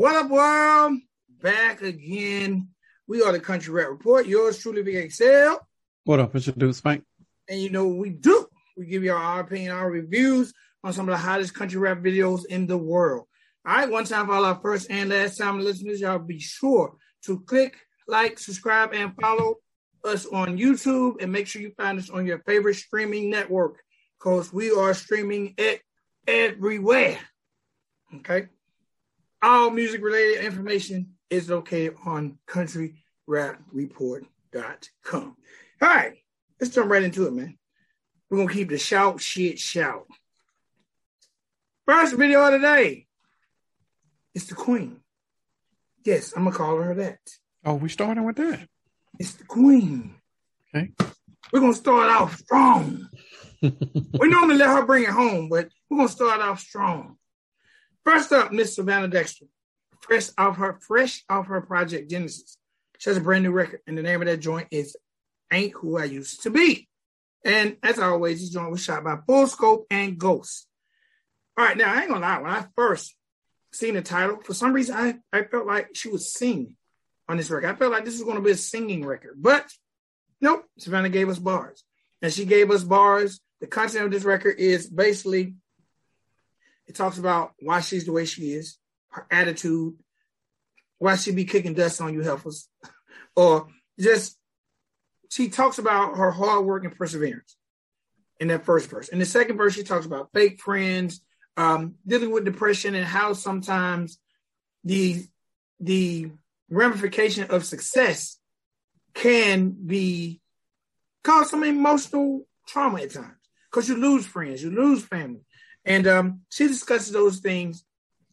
What up, world? Back again. We are the Country Rap Report. Yours truly, Big Excel. What up? It's your dude, Spank. And you know what we do. We give you our opinion, our reviews on some of the hottest country rap videos in the world. All right, one time for all our first and last time listeners, y'all be sure to click, like, subscribe, and follow us on YouTube and make sure you find us on your favorite streaming network because we are streaming it everywhere. Okay. All music related information is located on countryrapreport.com. All right, let's jump right into it, man. We're gonna keep the shout shit shout. First video of the day. It's the Queen. Yes, I'm gonna call her that. Oh, we starting with that. It's the Queen. Okay. We're gonna start off strong. we normally let her bring it home, but we're gonna start off strong. First up, Miss Savannah Dexter, fresh off her fresh off her project Genesis. She has a brand new record, and the name of that joint is "Ain't Who I Used to Be." And as always, this joint was shot by Full Scope and Ghost. All right, now I ain't gonna lie. When I first seen the title, for some reason I, I felt like she was singing on this record. I felt like this was gonna be a singing record, but nope. Savannah gave us bars, and she gave us bars. The content of this record is basically it talks about why she's the way she is, her attitude, why she be kicking dust on you heifers, or just she talks about her hard work and perseverance in that first verse. In the second verse, she talks about fake friends, um, dealing with depression, and how sometimes the the ramification of success can be cause some emotional trauma at times because you lose friends, you lose family, and um, she discusses those things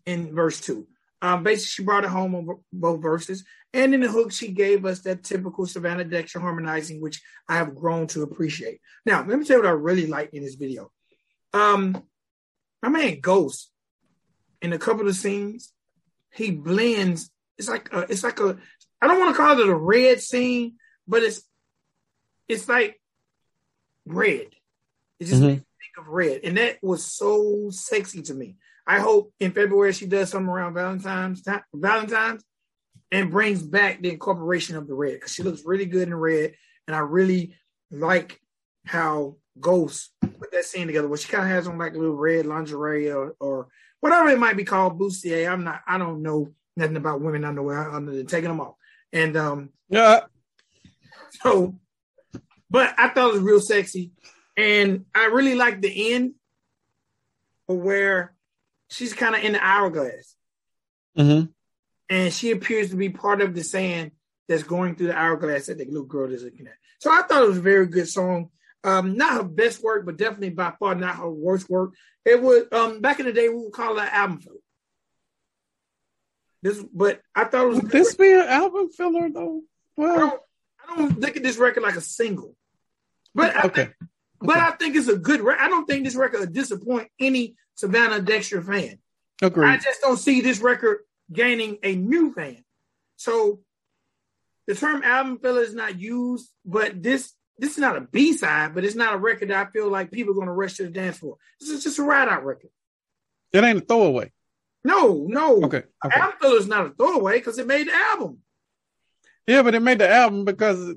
in verse two. Um, basically, she brought it home on both verses. And in the hook, she gave us that typical Savannah Dexter harmonizing, which I have grown to appreciate. Now, let me tell you what I really like in this video. Um, my man Ghost, in a couple of scenes, he blends. It's like a, it's like a. I don't want to call it a red scene, but it's it's like red. It just mm-hmm. Makes me think of red, and that was so sexy to me. I hope in February she does something around Valentine's time, Valentine's, and brings back the incorporation of the red because she looks really good in red, and I really like how Ghost put that scene together. Where she kind of has on like a little red lingerie or, or whatever it might be called, bustier. I'm not. I don't know nothing about women underwear other than taking them off. And um, yeah. So, but I thought it was real sexy, and I really like the end where she's kind of in the hourglass. Mm-hmm. And she appears to be part of the sand that's going through the hourglass that the little girl is looking at. So I thought it was a very good song. Um, not her best work, but definitely by far not her worst work. It was um back in the day we would call it album filler. This, but I thought it was. Would this be an album filler though? Well, I don't, I don't look at this record like a single. But I okay. Think, but I think it's a good. record. I don't think this record will disappoint any Savannah Dexter fan. Agreed. I just don't see this record gaining a new fan. So the term album filler is not used, but this this is not a B side, but it's not a record that I feel like people are going to rush to the dance floor. This is just a ride out record. It ain't a throwaway. No, no. Okay. okay. Album filler is not a throwaway because it made the album. Yeah, but it made the album because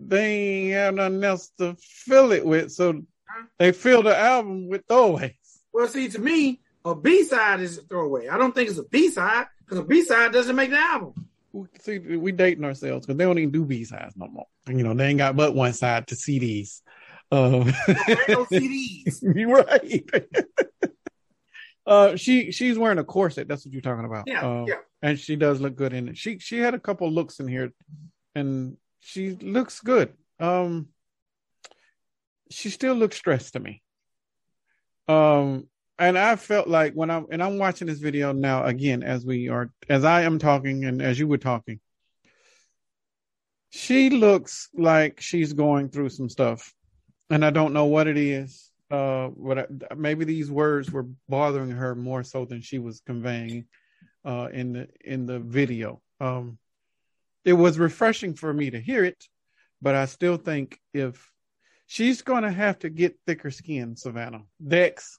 they ain't have nothing else to fill it with, so they fill the album with throwaways. Well, see, to me, a B side is a throwaway. I don't think it's a B side because a B side doesn't make the album. See, we dating ourselves because they don't even do B sides no more. You know, they ain't got but one side to CDs. Um, no CDs. You're right. uh, she she's wearing a corset. That's what you're talking about. Yeah, uh, yeah. And she does look good in it. She she had a couple looks in here, and she looks good. Um, she still looks stressed to me. Um, and I felt like when I'm and I'm watching this video now again as we are as I am talking and as you were talking, she looks like she's going through some stuff, and I don't know what it is. Uh, what I, maybe these words were bothering her more so than she was conveying, uh, in the in the video. Um, it was refreshing for me to hear it, but I still think if she's going to have to get thicker skin, Savannah Dex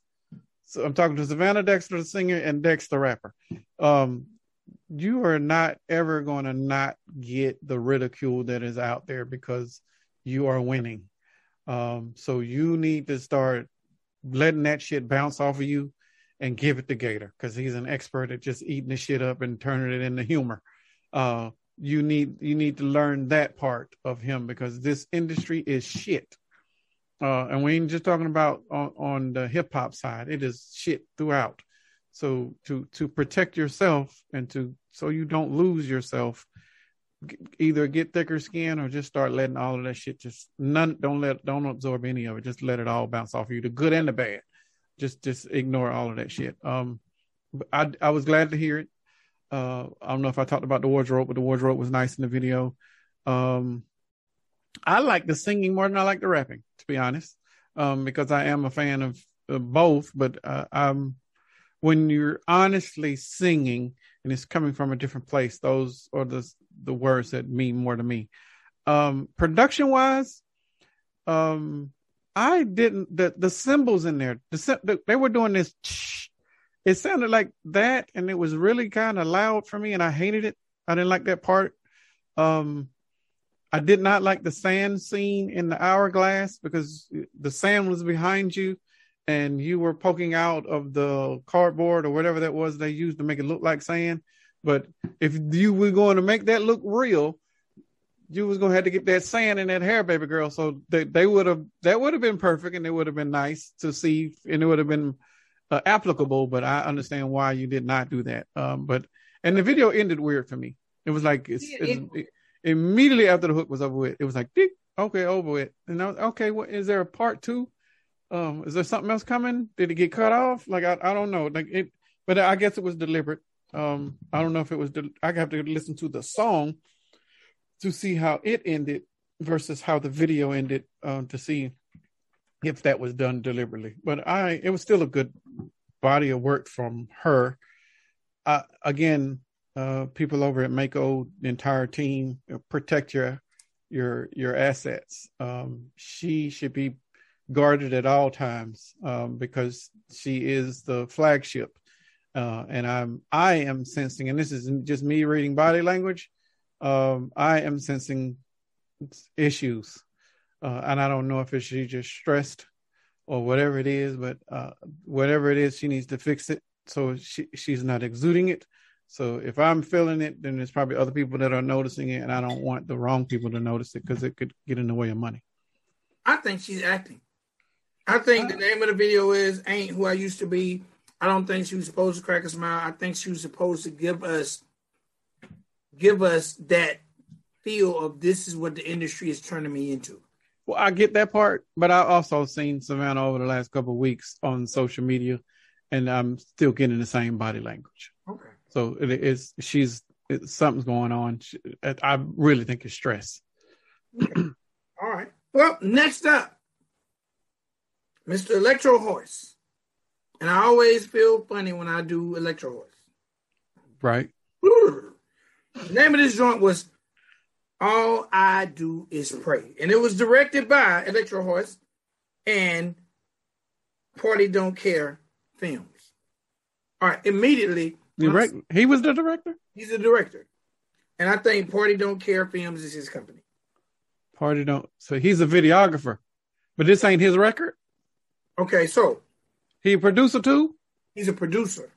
so I'm talking to Savannah Dexter, the singer, and Dex, the rapper. Um, you are not ever going to not get the ridicule that is out there because you are winning. Um, so you need to start letting that shit bounce off of you and give it to Gator because he's an expert at just eating the shit up and turning it into humor. Uh, you need you need to learn that part of him because this industry is shit. Uh, and we ain't just talking about on, on the hip hop side; it is shit throughout. So to to protect yourself and to so you don't lose yourself, either get thicker skin or just start letting all of that shit just none don't let don't absorb any of it. Just let it all bounce off of you, the good and the bad. Just just ignore all of that shit. Um, I I was glad to hear it. Uh, I don't know if I talked about the wardrobe, but the wardrobe was nice in the video. Um, I like the singing more than I like the rapping, to be honest, um, because I am a fan of, of both. But uh, I'm when you're honestly singing and it's coming from a different place, those are the the words that mean more to me. Um, production wise, um, I didn't the the cymbals in there. The, the they were doing this. It sounded like that, and it was really kind of loud for me, and I hated it. I didn't like that part. Um, I did not like the sand scene in the hourglass because the sand was behind you and you were poking out of the cardboard or whatever that was they used to make it look like sand. But if you were going to make that look real, you was gonna have to get that sand in that hair, baby girl. So they, they would have that would have been perfect, and it would have been nice to see, and it would have been uh, applicable. But I understand why you did not do that. Um, but and the video ended weird for me. It was like it's, yeah, it, it, immediately after the hook was over with, it was like, okay, over with. And I was okay. What is there a part two? Um, is there something else coming? Did it get cut off? Like I, I don't know. Like it, but I guess it was deliberate. Um, I don't know if it was. I have to listen to the song to see how it ended versus how the video ended um, to see if that was done deliberately. But I, it was still a good body of work from her. Uh, again, uh, people over at Mako, the entire team, protect your your your assets. Um, she should be guarded at all times um, because she is the flagship. Uh, and I'm I am sensing, and this isn't just me reading body language. Um, I am sensing issues, uh, and I don't know if it's she just stressed or whatever it is, but uh, whatever it is, she needs to fix it so she she's not exuding it. So if I'm feeling it, then there's probably other people that are noticing it, and I don't want the wrong people to notice it because it could get in the way of money. I think she's acting. I think the name of the video is "Ain't Who I Used to Be." I don't think she was supposed to crack a smile. I think she was supposed to give us, give us that feel of this is what the industry is turning me into. Well, I get that part, but I also seen Savannah over the last couple of weeks on social media, and I'm still getting the same body language. Okay. So it is she's it, something's going on. She, I really think it's stress. Okay. All right. Well, next up, Mr. Electro Horse. And I always feel funny when I do Electro Horse. Right. The name of this joint was All I Do Is Pray. And it was directed by Electro Horse and Party Don't Care Films. All right, immediately. Direct, he was the director? He's the director. And I think Party Don't Care Films is his company. Party Don't. So he's a videographer. But this ain't his record? Okay, so he a producer too. He's a producer.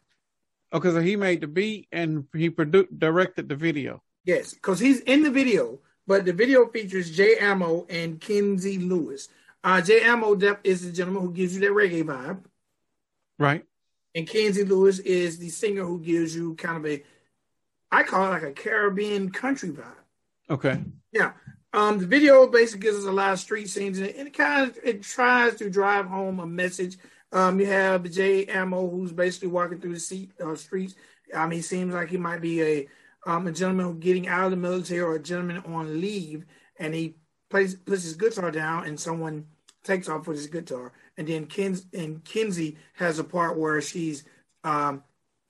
Okay, so he made the beat and he produced directed the video. Yes, because he's in the video, but the video features Jay Amo and Kenzie Lewis. Uh, Jay Amo is the gentleman who gives you that reggae vibe, right? And Kenzie Lewis is the singer who gives you kind of a, I call it like a Caribbean country vibe. Okay. Yeah. Um, the video basically gives us a lot of street scenes, and it, kind of it tries to drive home a message. Um, you have Jay Amo, who's basically walking through the seat, uh, streets. Um, he seems like he might be a um, a gentleman getting out of the military or a gentleman on leave, and he plays puts his guitar down, and someone takes off with his guitar, and then Ken and Kenzie has a part where she's um,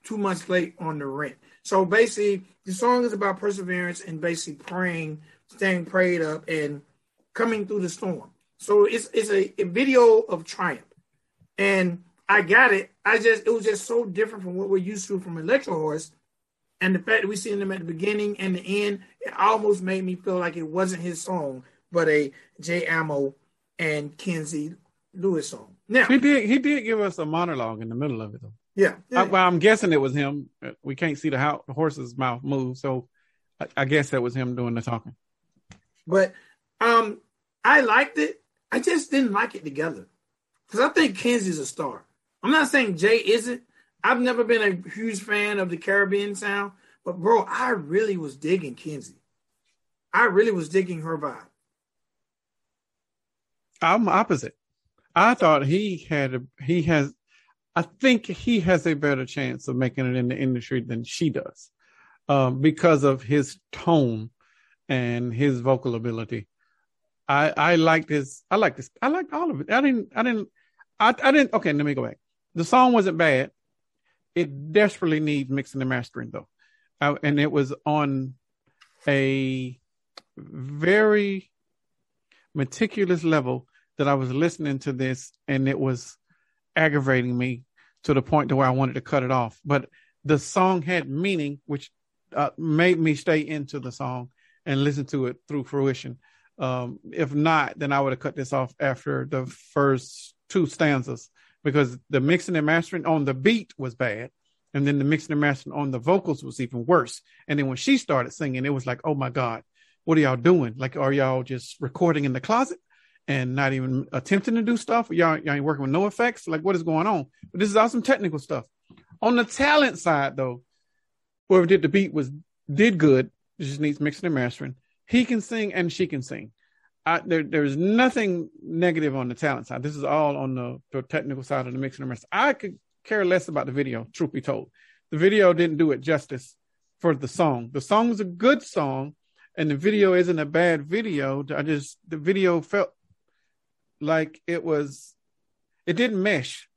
two months late on the rent. So basically, the song is about perseverance and basically praying staying prayed up and coming through the storm. So it's it's a, a, video of triumph, and I got it. I just it was just so different from what we're used to from Electro Horse, And the fact that we seen him at the beginning and the end, it almost made me feel like it wasn't his song, but a J Amo and Kenzie Lewis song. Now he did he did give us a monologue in the middle of it though. Yeah, I, well, I'm guessing it was him. We can't see the, how, the horse's mouth move, so I, I guess that was him doing the talking. But um, I liked it. I just didn't like it together because I think Kenzie's a star. I'm not saying Jay isn't. I've never been a huge fan of the Caribbean sound, but bro, I really was digging Kenzie. I really was digging her vibe. I'm opposite. I thought he had a, he has I think he has a better chance of making it in the industry than she does, um, because of his tone and his vocal ability. I I like this. I like this. I like all of it. I didn't. I didn't. I, I didn't. Okay, let me go back. The song wasn't bad. It desperately needs mixing and mastering though, I, and it was on a very meticulous level that I was listening to this, and it was aggravating me to the point to where I wanted to cut it off. But the song had meaning, which uh, made me stay into the song and listen to it through fruition. Um, if not, then I would have cut this off after the first two stanzas because the mixing and mastering on the beat was bad. And then the mixing and mastering on the vocals was even worse. And then when she started singing, it was like, oh my God, what are y'all doing? Like, are y'all just recording in the closet? and not even attempting to do stuff. Y'all, y'all ain't working with no effects. Like, what is going on? But this is all some technical stuff. On the talent side, though, whoever did the beat was did good. Just needs mixing and mastering. He can sing and she can sing. I, there, there's nothing negative on the talent side. This is all on the, the technical side of the mixing and mastering. I could care less about the video. Truth be told, the video didn't do it justice for the song. The song was a good song, and the video isn't a bad video. I just the video felt like it was it didn't mesh.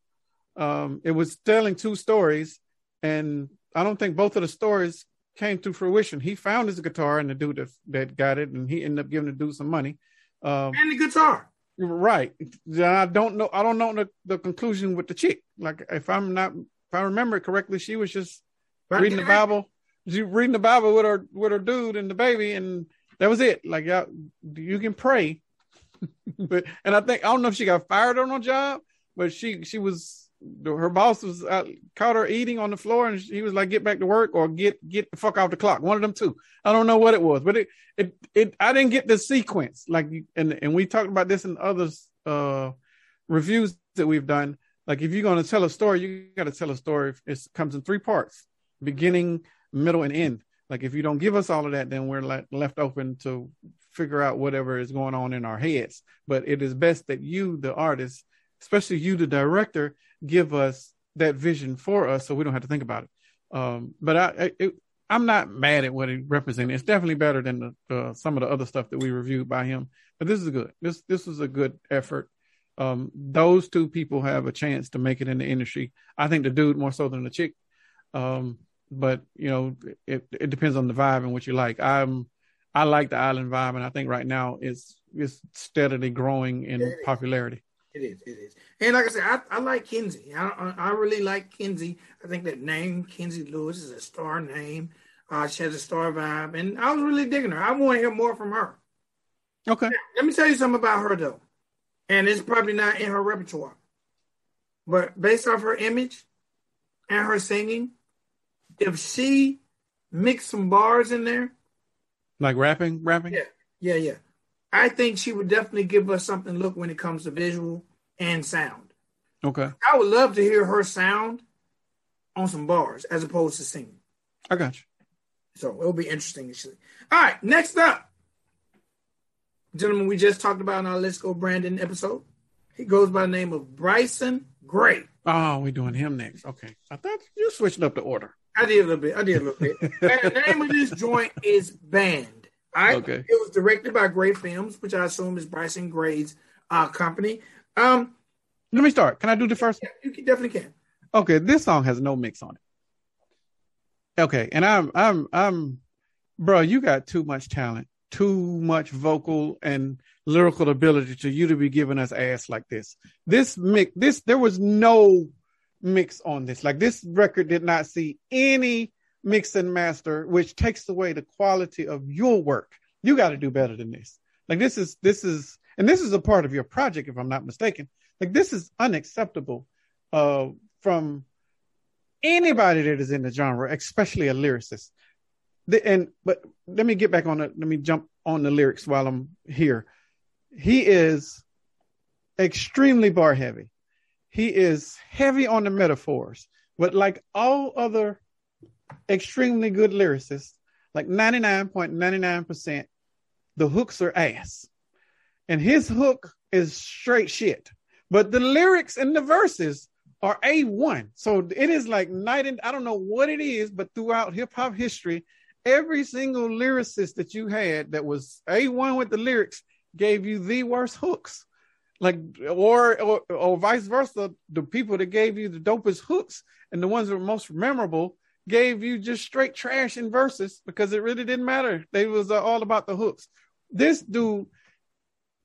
Um, it was telling two stories, and I don't think both of the stories came to fruition. He found his guitar and the dude that, that got it, and he ended up giving the dude some money. Um, and the guitar. Right. I don't know. I don't know the, the conclusion with the chick. Like if I'm not, if I remember correctly, she was just right. reading the Bible. She reading the Bible with her with her dude and the baby, and that was it. Like y'all, you can pray, but and I think I don't know if she got fired on her job, but she she was her boss was uh, caught her eating on the floor, and he was like, "Get back to work or get get the fuck off the clock." One of them two. I don't know what it was, but it it it I didn't get the sequence like and and we talked about this in others uh reviews that we've done. Like if you're going to tell a story, you got to tell a story. It comes in three parts: beginning, middle, and end. Like if you don't give us all of that, then we're le- left open to figure out whatever is going on in our heads. But it is best that you, the artist, especially you, the director, give us that vision for us so we don't have to think about it. Um, but I, I am not mad at what he represented. It's definitely better than the, uh, some of the other stuff that we reviewed by him. But this is good. This this was a good effort. Um, those two people have a chance to make it in the industry. I think the dude more so than the chick. Um, but you know, it it depends on the vibe and what you like. I'm I like the island vibe, and I think right now it's it's steadily growing in popularity. It is, it is, and like I said, I, I like Kenzie. I, I really like Kenzie. I think that name Kenzie Lewis is a star name. Uh, she has a star vibe, and I was really digging her. I want to hear more from her. Okay. Let me tell you something about her though, and it's probably not in her repertoire, but based off her image and her singing, if she mixed some bars in there, like rapping, rapping. Yeah, yeah, yeah. I think she would definitely give us something look when it comes to visual and sound. Okay. I would love to hear her sound on some bars as opposed to singing. I got you. So it'll be interesting. All right, next up, gentlemen, we just talked about in our Let's Go Brandon episode. He goes by the name of Bryson Gray. Oh, we're doing him next. Okay. I thought you switching up the order. I did a little bit. I did a little bit. and the name of this joint is Banned. Right. Okay. It was directed by Gray Films, which I assume is Bryson Gray's uh, company. Um, Let me start. Can I do the first? Yeah, you can, definitely can. Okay, this song has no mix on it. Okay, and I'm I'm I'm, bro. You got too much talent, too much vocal and lyrical ability to you to be giving us ass like this. This mix, this there was no mix on this. Like this record did not see any mix and master, which takes away the quality of your work. You got to do better than this. Like this is this is and this is a part of your project, if I'm not mistaken. Like this is unacceptable uh, from anybody that is in the genre, especially a lyricist. The, and but let me get back on it. Let me jump on the lyrics while I'm here. He is extremely bar heavy. He is heavy on the metaphors, but like all other extremely good lyricists, like 99.99%, the hooks are ass. And his hook is straight shit. But the lyrics and the verses are A1. So it is like night and I don't know what it is, but throughout hip hop history, every single lyricist that you had that was A1 with the lyrics gave you the worst hooks. Like or, or or vice versa, the people that gave you the dopest hooks and the ones that were most memorable gave you just straight trash in verses because it really didn't matter. They was uh, all about the hooks. This dude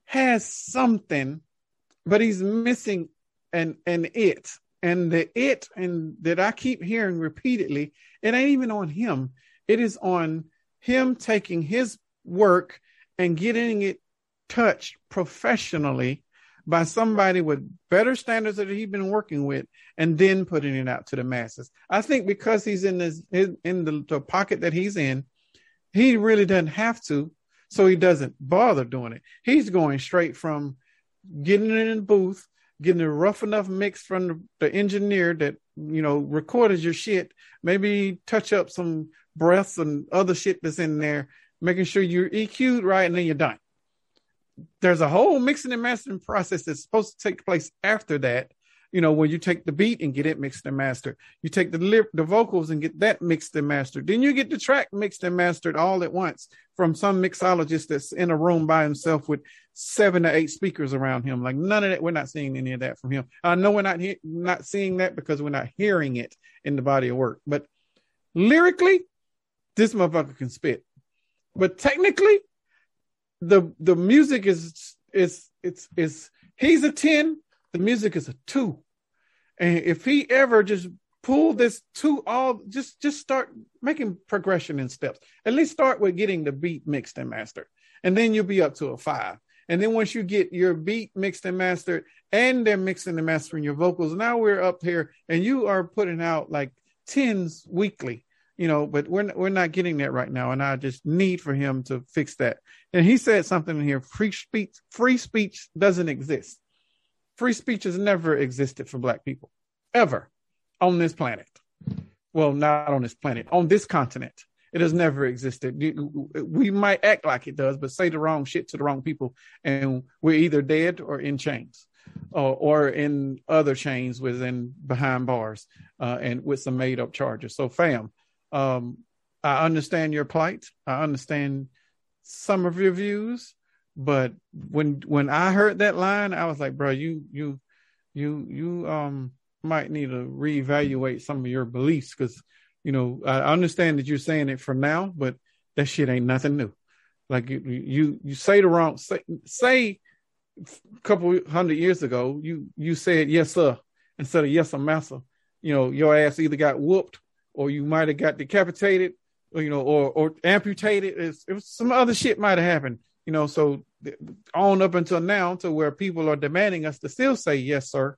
has something, but he's missing an an it. And the it and that I keep hearing repeatedly, it ain't even on him. It is on him taking his work and getting it touched professionally by somebody with better standards that he's been working with and then putting it out to the masses. I think because he's in this in the, the pocket that he's in, he really doesn't have to so he doesn't bother doing it. He's going straight from getting it in the booth, getting a rough enough mix from the, the engineer that you know recorded your shit. Maybe touch up some breaths and other shit that's in there, making sure you're EQ'd right, and then you're done. There's a whole mixing and mastering process that's supposed to take place after that you know, when you take the beat and get it mixed and mastered. You take the lip, the vocals and get that mixed and mastered. Then you get the track mixed and mastered all at once from some mixologist that's in a room by himself with seven to eight speakers around him. Like none of that, we're not seeing any of that from him. I know we're not he- not seeing that because we're not hearing it in the body of work. But lyrically, this motherfucker can spit. But technically, the the music is is it's is he's a 10 the music is a two. And if he ever just pull this two all just just start making progression in steps. At least start with getting the beat mixed and mastered. And then you'll be up to a five. And then once you get your beat mixed and mastered and they're mixing and mastering your vocals, now we're up here and you are putting out like tens weekly, you know, but we're we're not getting that right now. And I just need for him to fix that. And he said something in here, free speech, free speech doesn't exist. Free speech has never existed for black people ever on this planet. Well not on this planet on this continent. It has never existed. We might act like it does but say the wrong shit to the wrong people and we're either dead or in chains or, or in other chains within behind bars uh, and with some made up charges. So fam um, i understand your plight i understand some of your views but when when I heard that line, I was like, bro, you you you you um might need to reevaluate some of your beliefs because you know I understand that you're saying it for now, but that shit ain't nothing new. Like you you you say the wrong say say a couple hundred years ago you you said yes sir instead of yes sir master. You know your ass either got whooped or you might have got decapitated or you know or or amputated. It's, it was some other shit might have happened you know, so on up until now to where people are demanding us to still say yes, sir,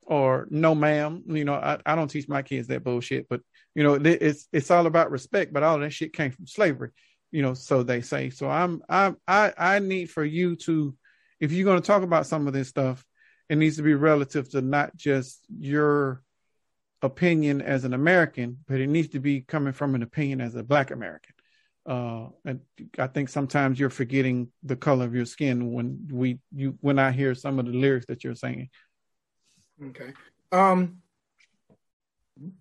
or no, ma'am. You know, I, I don't teach my kids that bullshit, but you know, it's it's all about respect. But all that shit came from slavery, you know. So they say. So I'm I I I need for you to, if you're going to talk about some of this stuff, it needs to be relative to not just your opinion as an American, but it needs to be coming from an opinion as a Black American uh, and I think sometimes you're forgetting the color of your skin when we you when I hear some of the lyrics that you're saying. Okay. Um,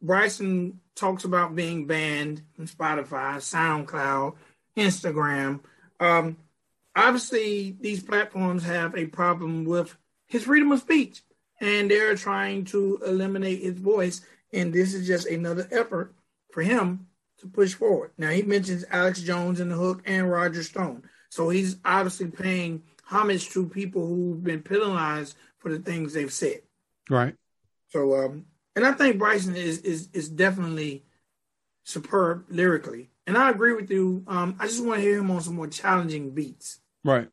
Bryson talks about being banned on Spotify, SoundCloud, Instagram. Um, obviously, these platforms have a problem with his freedom of speech, and they're trying to eliminate his voice. And this is just another effort for him to push forward. Now he mentions Alex Jones in the hook and Roger Stone. So he's obviously paying homage to people who've been penalized for the things they've said. Right. So um and I think Bryson is is is definitely superb lyrically, and I agree with you. Um, I just want to hear him on some more challenging beats, Right.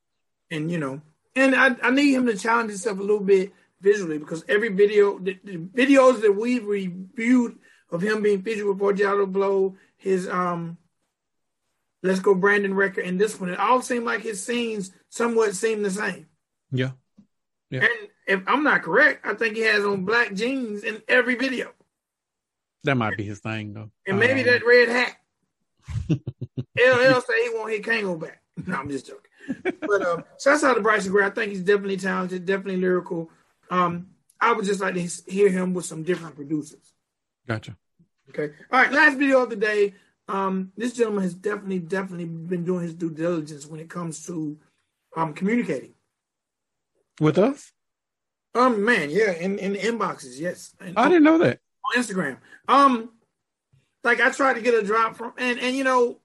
and you know, and I, I need him to challenge himself a little bit visually because every video, the, the videos that we've reviewed of him being featured with Forgiato Blow, his um, Let's Go Brandon record, and this one, it all seemed like his scenes somewhat seem the same. Yeah. Yeah. And if I'm not correct, I think he has on black jeans in every video. That might be his thing though. And maybe Um, that red hat. LL say he won't hit Kangol back. No, I'm just joking. But um, shouts out to Bryson Gray. I think he's definitely talented, definitely lyrical. Um, I would just like to hear him with some different producers. Gotcha. Okay. All right. Last video of the day. Um, this gentleman has definitely, definitely been doing his due diligence when it comes to um communicating. With us? Um, man, yeah, in, in the inboxes, yes. And I didn't know that. on Instagram. Um, like I tried to get a drop from, and and you know,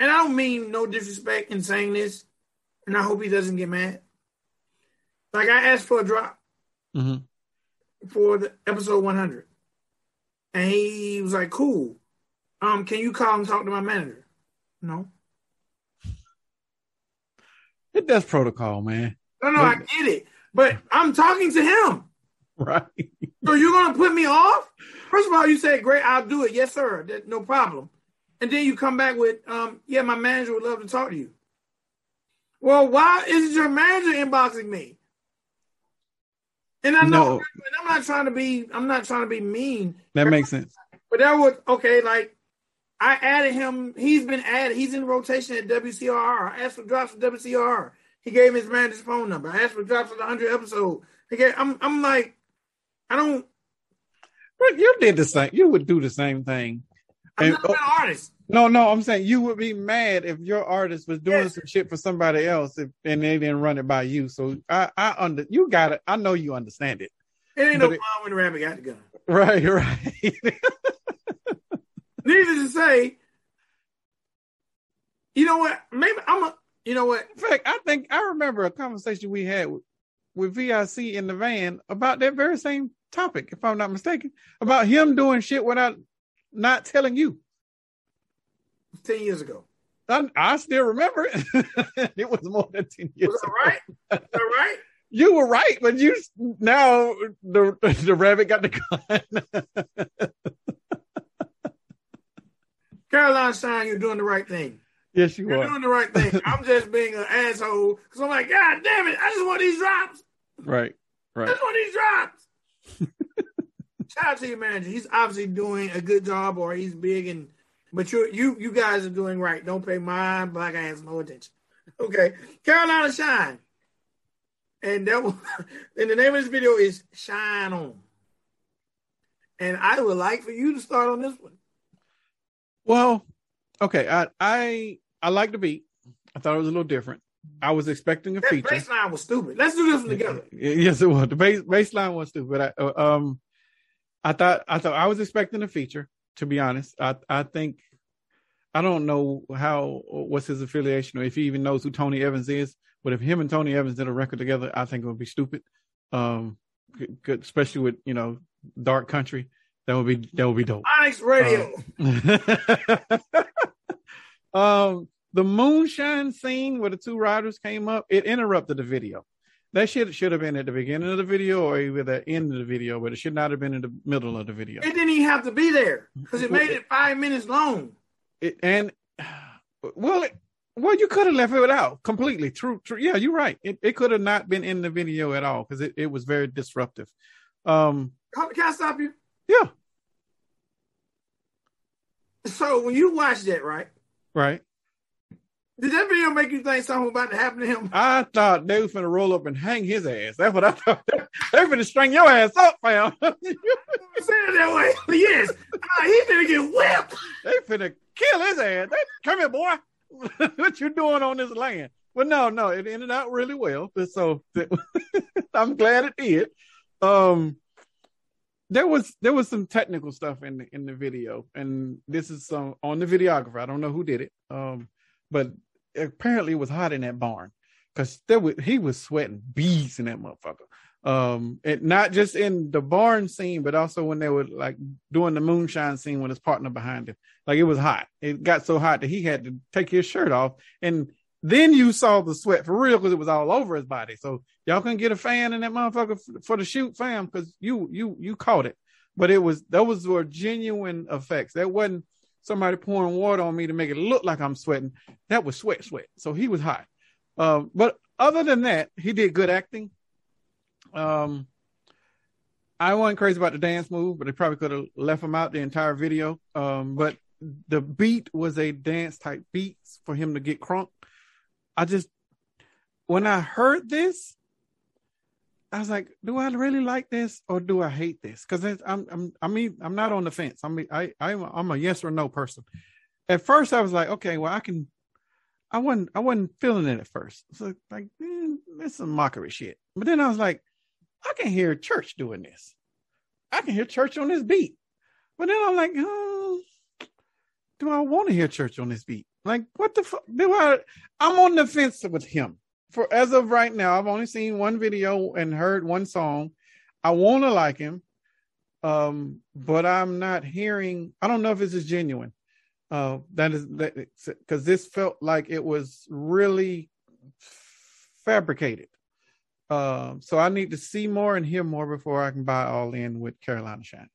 and I don't mean no disrespect in saying this, and I hope he doesn't get mad. Like I asked for a drop hmm for the episode 100, and he was like, "Cool, um, can you call and talk to my manager?" No, It does protocol, man. no, no, I get it, but I'm talking to him. Right. So you're gonna put me off? First of all, you said, "Great, I'll do it." Yes, sir. No problem. And then you come back with, um, "Yeah, my manager would love to talk to you." Well, why is your manager inboxing me? And I know, No. and I'm not trying to be, I'm not trying to be mean, That makes sense. but that was okay. Like I added him. He's been added. He's in rotation at WCRR. I asked for drops for WCRR. He gave me his manager's phone number. I asked for drops for the hundred episode. Gave, I'm, I'm like, I don't. But you did the same. You would do the same thing. I'm And- not an artist. No, no, I'm saying you would be mad if your artist was doing Yes. some shit for somebody else if, and they didn't run it by you. So I, I under you got it. I know you understand it. It ain't no But fun it- when the rabbit got the gun. Right, right. Needless to say, you know what? Maybe I'm a. You know what? In fact, I think I remember a conversation we had with, with VIC in the van about that very same topic, if I'm not mistaken, about him doing shit without not telling you. Ten years ago. I, I still remember it. it was more than 10 years Was ago. right? Was that right? You were right, but you now the the rabbit got the gun. Caroline Shine, you're doing the right thing. yes, you You're are. doing the right thing. I'm just being an asshole because I'm like, God damn it! I just want these drops. Right, I right. just want these drops. Shout out to your manager. He's obviously doing a good job, or he's big and. But you, you, you guys are doing right. Don't pay my black ass no attention. Okay, Carolina Shine, and that was, and the name of this video is Shine On. And I would like for you to start on this one. Well, okay. I I I like the beat. I thought it was a little different. I was expecting a That feature. bass line was stupid. Let's do this one together. Yes, it was. The bass baseline was stupid. I, uh, um, I thought I thought I was expecting a feature. To be honest, I I think I don't know how what's his affiliation or if he even knows who Tony Evans is. But if him and Tony Evans did a record together, I think it would be stupid. Um, good, especially with you know dark country. That would be that would be dope. Onyx Radio. um, the moonshine scene where the two riders came up, it interrupted the video. That shit should have been at the beginning of the video or either the end of the video, but it should not have been in the middle of the video. it didn't even have to be there because it made it five minutes long. It, and well, it, well, you could have left it out completely. True, true. Yeah, you're right. It it could have not been in the video at all because it, it was very disruptive. Um, Can I stop you? yeah, So when you watch that, right? right. Did that video make you think something about to happen to him? I thought they was finna roll up and hang his ass. That's what I thought. They finna string your ass up, fam. Saying it that way. yes. Uh, he finna get whipped. they finna kill his ass. They, come here, boy. what you doing on this land? Well, no, no, it ended out really well. So I'm glad it did. Um, there was there was some technical stuff in the in the video, and this is some on the videographer. I don't know who did it. Um, but apparently it was hot in that barn. because there was, he was sweating bees in that motherfucker. Um, it not just in the barn scene, but also when they were like doing the moonshine scene with his partner behind him. Like it was hot. It got so hot that he had to take his shirt off, and then you saw the sweat for real because it was all over his body. So y'all can get a fan in that motherfucker for, for the shoot, fam, because you you you caught it. But it was those were genuine effects. That wasn't somebody pouring water on me to make it look like I'm sweating. That was sweat, sweat. So he was hot. Uh, but other than that, he did good acting. Um, I wasn't crazy about the dance move, but they probably could have left him out the entire video. Um, but the beat was a dance type beat for him to get crunk. I just, when I heard this, I was like, do I really like this or do I hate this? Because I'm, I'm, I mean, I'm not on the fence. I mean, I, I'm, I'm a yes or no person. At first, I was like, okay, well, I can. I wasn't, I wasn't feeling it at first. So like, mm, it's some mockery shit. But then I was like, I can hear church doing this. I can hear church on this beat. But then I'm like, oh, do I want to hear church on this beat? Like, what the fuck? Do I? I'm on the fence with him. For as of right now, I've only seen one video and heard one song. I want to like him, um, but I'm not hearing. I don't know if this is genuine. Uh, that is because this felt like it was really fabricated. Um, so I need to see more and hear more before I can buy all in with Carolina Shine.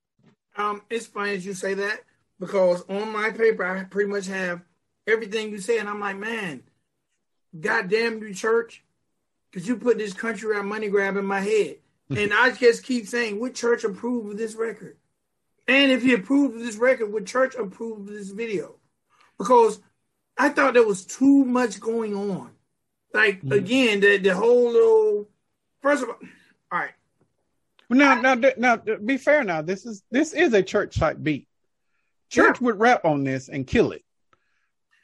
Um, it's funny you say that because on my paper I pretty much have everything you say, and I'm like, man, goddamn you, church, because you put this country rap money grab in my head, and I just keep saying, would church approve of this record? And if he approved of this record, would church approve of this video? Because I thought there was too much going on. Like mm-hmm. again, the the whole little First of all, all right. Now, now, now, be fair. Now, this is this is a church type beat. Church yeah. would rap on this and kill it.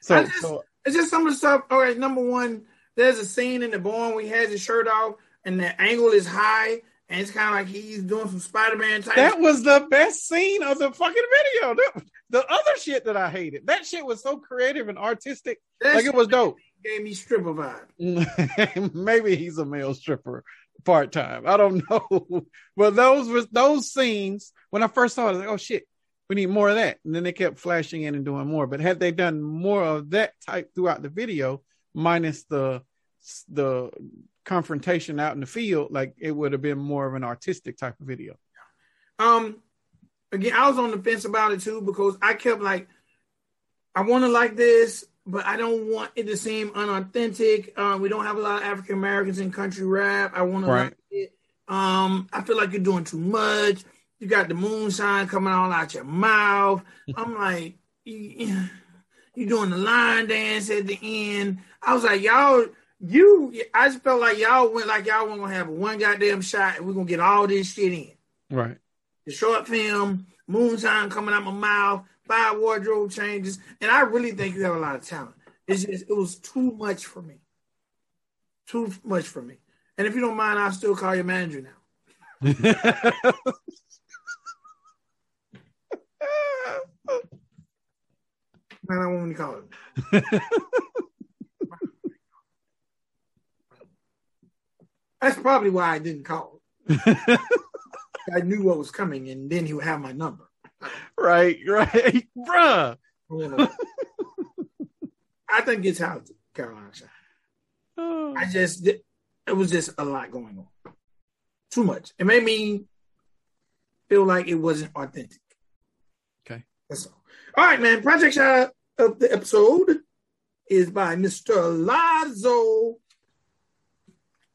So, just, so it's just some of the stuff. All right, number one, there's a scene in the barn where he has his shirt off and the angle is high, and it's kind of like he's doing some Spider-Man type. That was the best scene of the fucking video. The, the other shit that I hated. That shit was so creative and artistic. That like it was dope. Gave me stripper vibe. Maybe he's a male stripper part time. I don't know. but those were those scenes when I first saw it, I was like, oh shit, we need more of that. And then they kept flashing in and doing more. But had they done more of that type throughout the video, minus the the confrontation out in the field, like it would have been more of an artistic type of video. Um again, I was on the fence about it too because I kept like I want to like this but I don't want it to seem unauthentic. Uh, we don't have a lot of African Americans in country rap. I want right. to like it. Um, I feel like you're doing too much. You got the moonshine coming all out your mouth. I'm like, you, you doing the line dance at the end. I was like, y'all, you. I just felt like y'all went like y'all weren't gonna have one goddamn shot, and we're gonna get all this shit in. Right. The short film, moonshine coming out my mouth five wardrobe changes, and I really think you have a lot of talent. It's just it was too much for me, too much for me. And if you don't mind, I'll still call your manager now. Man, I want to call him. That's probably why I didn't call. I knew what was coming, and then he would have my number right, right, bruh. I think it's how Carolina Oh. I just it was just a lot going on, too much. It made me feel like it wasn't authentic. Okay, that's all. All right, man. Project shot of the episode is by Mr. Lazo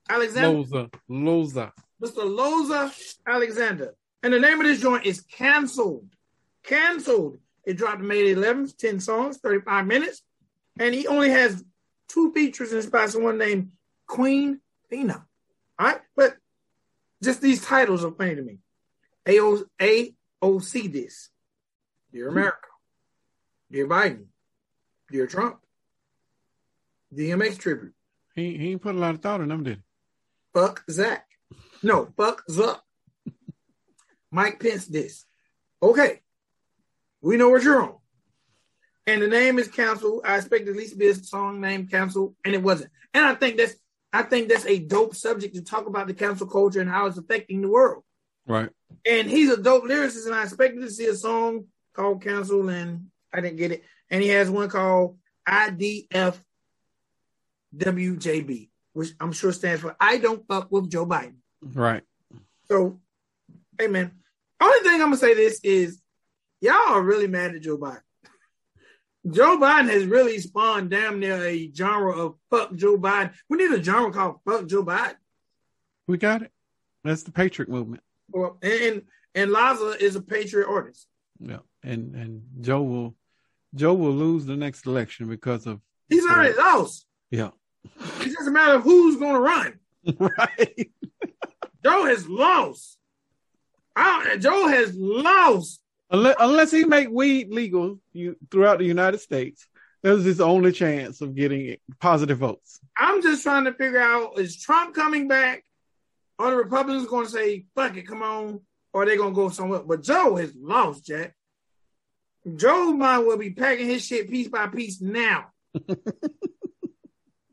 Alexander. Loza. Loza. Mr. Loza Alexander. And the name of this joint is Canceled canceled. It dropped May 11th, 10 songs, 35 minutes. And he only has two features in his past, one named Queen Fina. All right. But just these titles are funny to me. AO, AOC this. Dear America. Dear Biden. Dear Trump. DMX tribute. He he put a lot of thought in them, did Fuck Zach. No, fuck Zuck. Mike Pence this. Okay. We know what you're on. And the name is canceled. I expected at least to be a song named canceled, and it wasn't. And I think that's I think that's a dope subject to talk about the cancel culture and how it's affecting the world. Right. And he's a dope lyricist, and I expected to see a song called Cancel, and I didn't get it. And he has one called IDF WJB, which I'm sure stands for I don't fuck with Joe Biden. Right. So, hey man, only thing I'm gonna say this is y'all are really mad at Joe Biden. Joe Biden has really spawned damn near a genre of fuck Joe Biden. We need a genre called fuck Joe Biden. We got it. That's the patriot movement. Well, and and Laza is a patriot artist. Yeah, and and Joe will Joe will lose the next election because of he's already lost. Yeah, it doesn't matter of who's going to run. right. Joe has lost. I, Joe has lost. Unless, unless he make weed legal you, throughout the United States, that's his only chance of getting positive votes. I'm just trying to figure out: is Trump coming back, or the Republicans going to say "fuck it, come on," or are they going to go somewhere? But Joe has lost, Jack. Joe might well be packing his shit piece by piece now.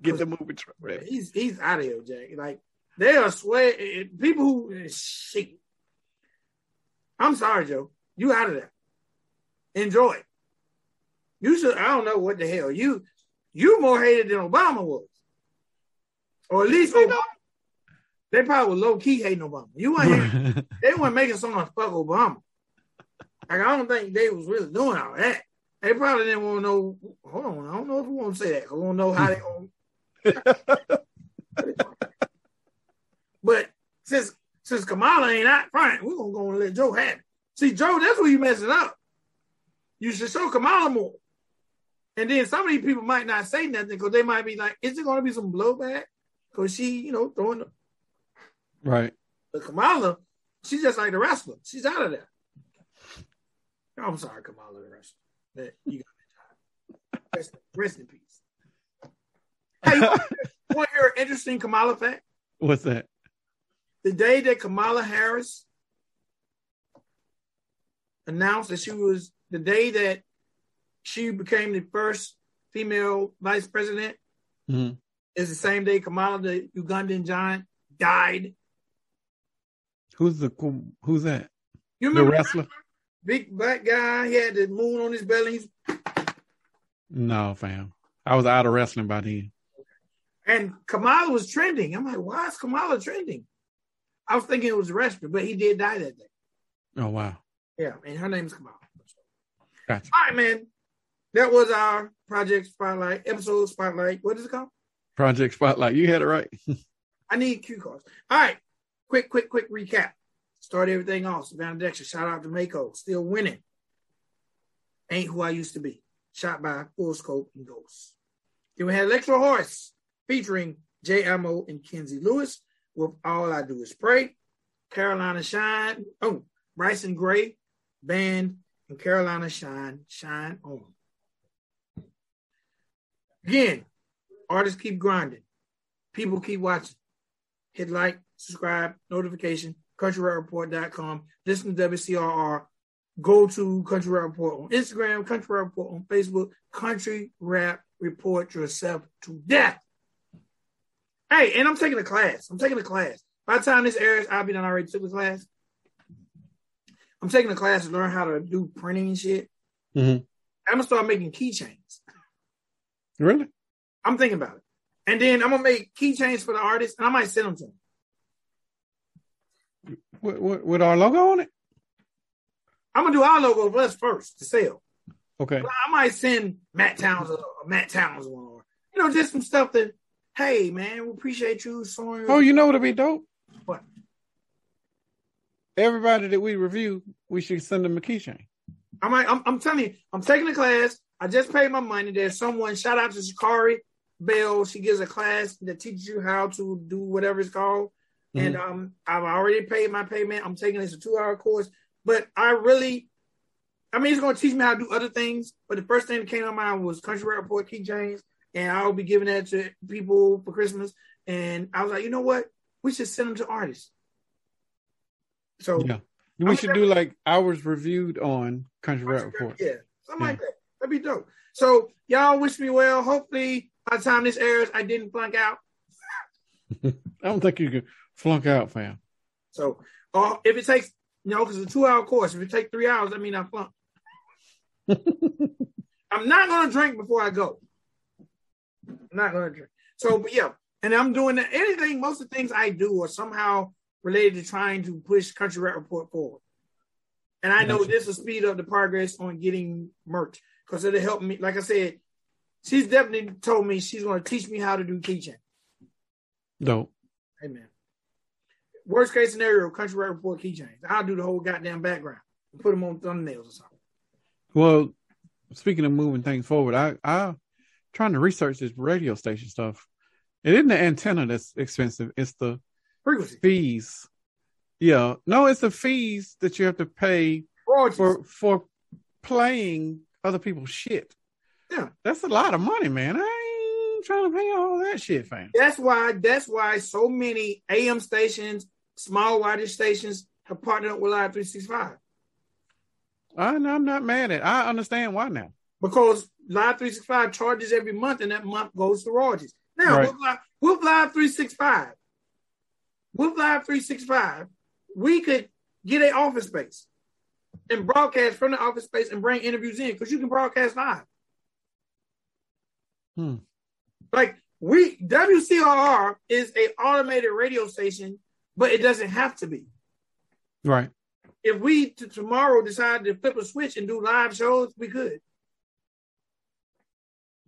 Get the movie truck ready. He's he's out of here, Jack. Like they are swear eh, eh, people who eh, shit. I'm sorry, Joe. You out of there. Enjoy. You should. I don't know what the hell you. You more hated than Obama was, or at least Obama, they probably were low key hating Obama. You weren't. they weren't making so much fuck Obama. Like I don't think they was really doing all that. They probably didn't want to know. Hold on, I don't know if we want to say that. I don't know how they but since since Kamala ain't out front, we're gonna go and let Joe have it. See, Joe, that's where you messing up. You should show Kamala more. And then some of these people might not say nothing because they might be like, is it going to be some blowback? Because she, you know, throwing the. Right. But Kamala, she's just like the wrestler. She's out of there. I'm sorry, Kamala the wrestler. But you got the job. Rest, in peace. Hey, you want to hear an interesting Kamala fact? What's that? The day that Kamala Harris announced that she was the day that she became the first female vice president mm-hmm. is the same day Kamala, the Ugandan giant, died. Who's the who's that? You remember the wrestler? Big black guy. He had the moon on his belly. No, fam. I was out of wrestling by then. And Kamala was trending. I'm like, why is Kamala trending? I was thinking it was a wrestler, but he did die that day. Oh wow. Yeah, and her name is Kamala. Gotcha. All right, man. That was our project spotlight episode spotlight. What is it called? Project Spotlight. You had it right. I need cue cards. All right. Quick, quick, quick recap. Start everything off. Savannah Dexter. Shout out to Mako. Still winning. Ain't who I used to be. Shot by Full Scope and Ghosts. Then we had Electro Horse featuring JMO and Kenzie Lewis with All I Do Is Pray. Carolina Shine. Oh, Bryson Gray Band and Carolina Shine, Shine On. Again, artists keep grinding. People keep watching. Hit like, subscribe, notification, countryrappreport.com. Listen to WCRR. Go to Country Rap Report on Instagram, Country Rap Report on Facebook, Country Rap Report yourself to death. Hey, and I'm taking a class. I'm taking a class. By the time this airs, I'll be done already took the class. I'm taking a class to learn how to do printing and shit. Mm-hmm. I'm gonna start making keychains. Really? I'm thinking about it, and then I'm gonna make keychains for the artists, and I might send them to them. With, with, with our logo on it? I'm gonna do our logo for us first to sell. Okay. But I might send Matt Towns a, Matt Towns one, or you know, just some stuff that. Hey man, we appreciate you. Sorry. Oh, you know what'd be dope? What? everybody that we review, we should send them a keychain. I'm, I'm, I'm telling you, I'm taking a class. I just paid my money. There's someone, shout out to Shakari Bell. She gives a class that teaches you how to do whatever it's called. Mm-hmm. And um, I've already paid my payment. I'm taking this a two hour course, but I really, I mean, it's going to teach me how to do other things. But the first thing that came to my mind was Country Rap Report keychains, and I'll be giving that to people for Christmas. And I was like, you know what? We should send them to artists. So yeah, we I'm should do like hours reviewed on Country Rap Report. Yeah, something yeah. like that. That'd be dope. So y'all wish me well. Hopefully by the time this airs, I didn't flunk out. I don't think you can flunk out, fam. So, or if it takes, you know, because it's a two hour course, if it takes three hours, I mean, I flunk. I'm not going to drink before I go. I'm not going to drink. So, but yeah, and I'm doing anything, most of the things I do are somehow related to trying to push Country Rap Report forward. And I know this will speed up the progress on getting merch because it'll help me. Like I said, she's definitely told me she's going to teach me how to do keychain. Dope. Amen. Worst case scenario, Country Rap Report keychains. I'll do the whole goddamn background and put them on thumbnails or something. Well, speaking of moving things forward, I I trying to research this radio station stuff. It isn't the antenna that's expensive; it's the frequency fees. Yeah, no, it's the fees that you have to pay Royalties. for for playing other people's shit. Yeah, that's a lot of money, man. I ain't trying to pay all that shit, fam. That's why. That's why so many AM stations, small wattage stations, have partnered up with Live Three Six Five. I'm not mad at. It. I understand why now. Because Live 365 charges every month, and that month goes to royalties. Now, right. with, Live, with Live 365, with Live 365, we could get an office space and broadcast from the office space and bring interviews in because you can broadcast live. Hmm. Like we WCRR is a automated radio station, but it doesn't have to be. Right. If we t- tomorrow decide to flip a switch and do live shows, we could.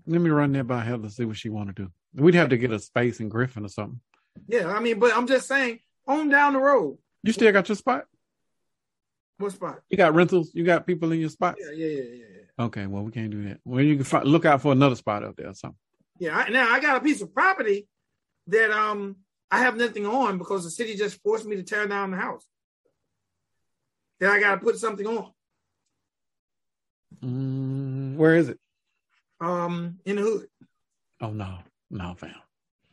Let me run that by Heather to see what she want to do. We'd have to get a space in Griffin or something. Yeah, I mean, but I'm just saying, on down the road. You still got your spot? What spot? You got rentals? You got people in your spot? Yeah, yeah, yeah, yeah. Okay, well, we can't do that. Well, you can find, look out for another spot up there or something. Yeah, I, now I got a piece of property that um I have nothing on because the city just forced me to tear down the house. Then I got to put something on. Mm, where is it? Um, in the hood. Oh no, no, fam.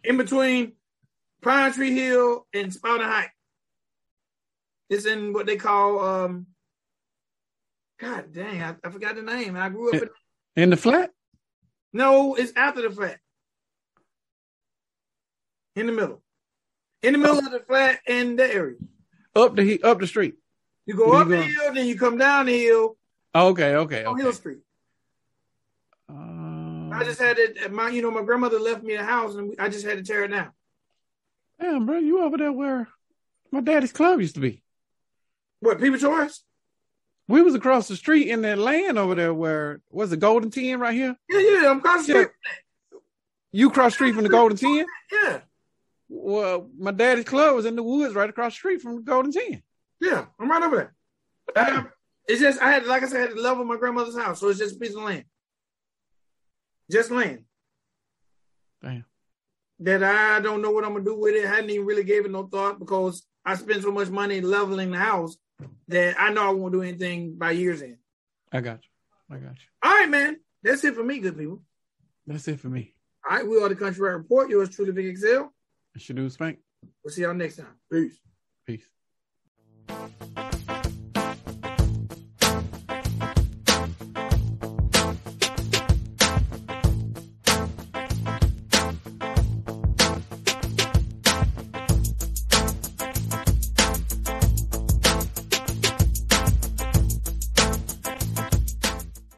In between Pine Tree Hill and Spouting Height. It's in what they call um. God dang, I, I forgot the name. I grew up in, in the flat. No, it's after the flat. In the middle. In the middle oh. of the flat in the area. Up the up the street. You go up the hill, then you come down the hill. Okay, okay, on okay. Hill Street. Um, I just had it. My, you know, my grandmother left me a house, and I just had to tear it down. Damn, bro, you over there where my daddy's club used to be? What People Choice? We was across the street in that land over there where was the Golden Ten right here? Yeah, yeah, I'm across the street. Yeah. You cross street from the Golden Ten? Yeah. Well, my daddy's club was in the woods right across the street from the Golden Ten. Yeah, I'm right over there. Um, it's just I had, like I said, I had the level of my grandmother's house, so it's just a piece of land, just land. Damn. That I don't know what I'm gonna do with it. I hadn't even really gave it no thought because I spent so much money leveling the house that I know I won't do anything by years end. I got you. I got you. All right, man. That's it for me, good people. That's it for me. All right, we are the Country Rap Report. Yours truly, Big Excel. Shadu Spank. We'll see y'all next time. Peace. Peace.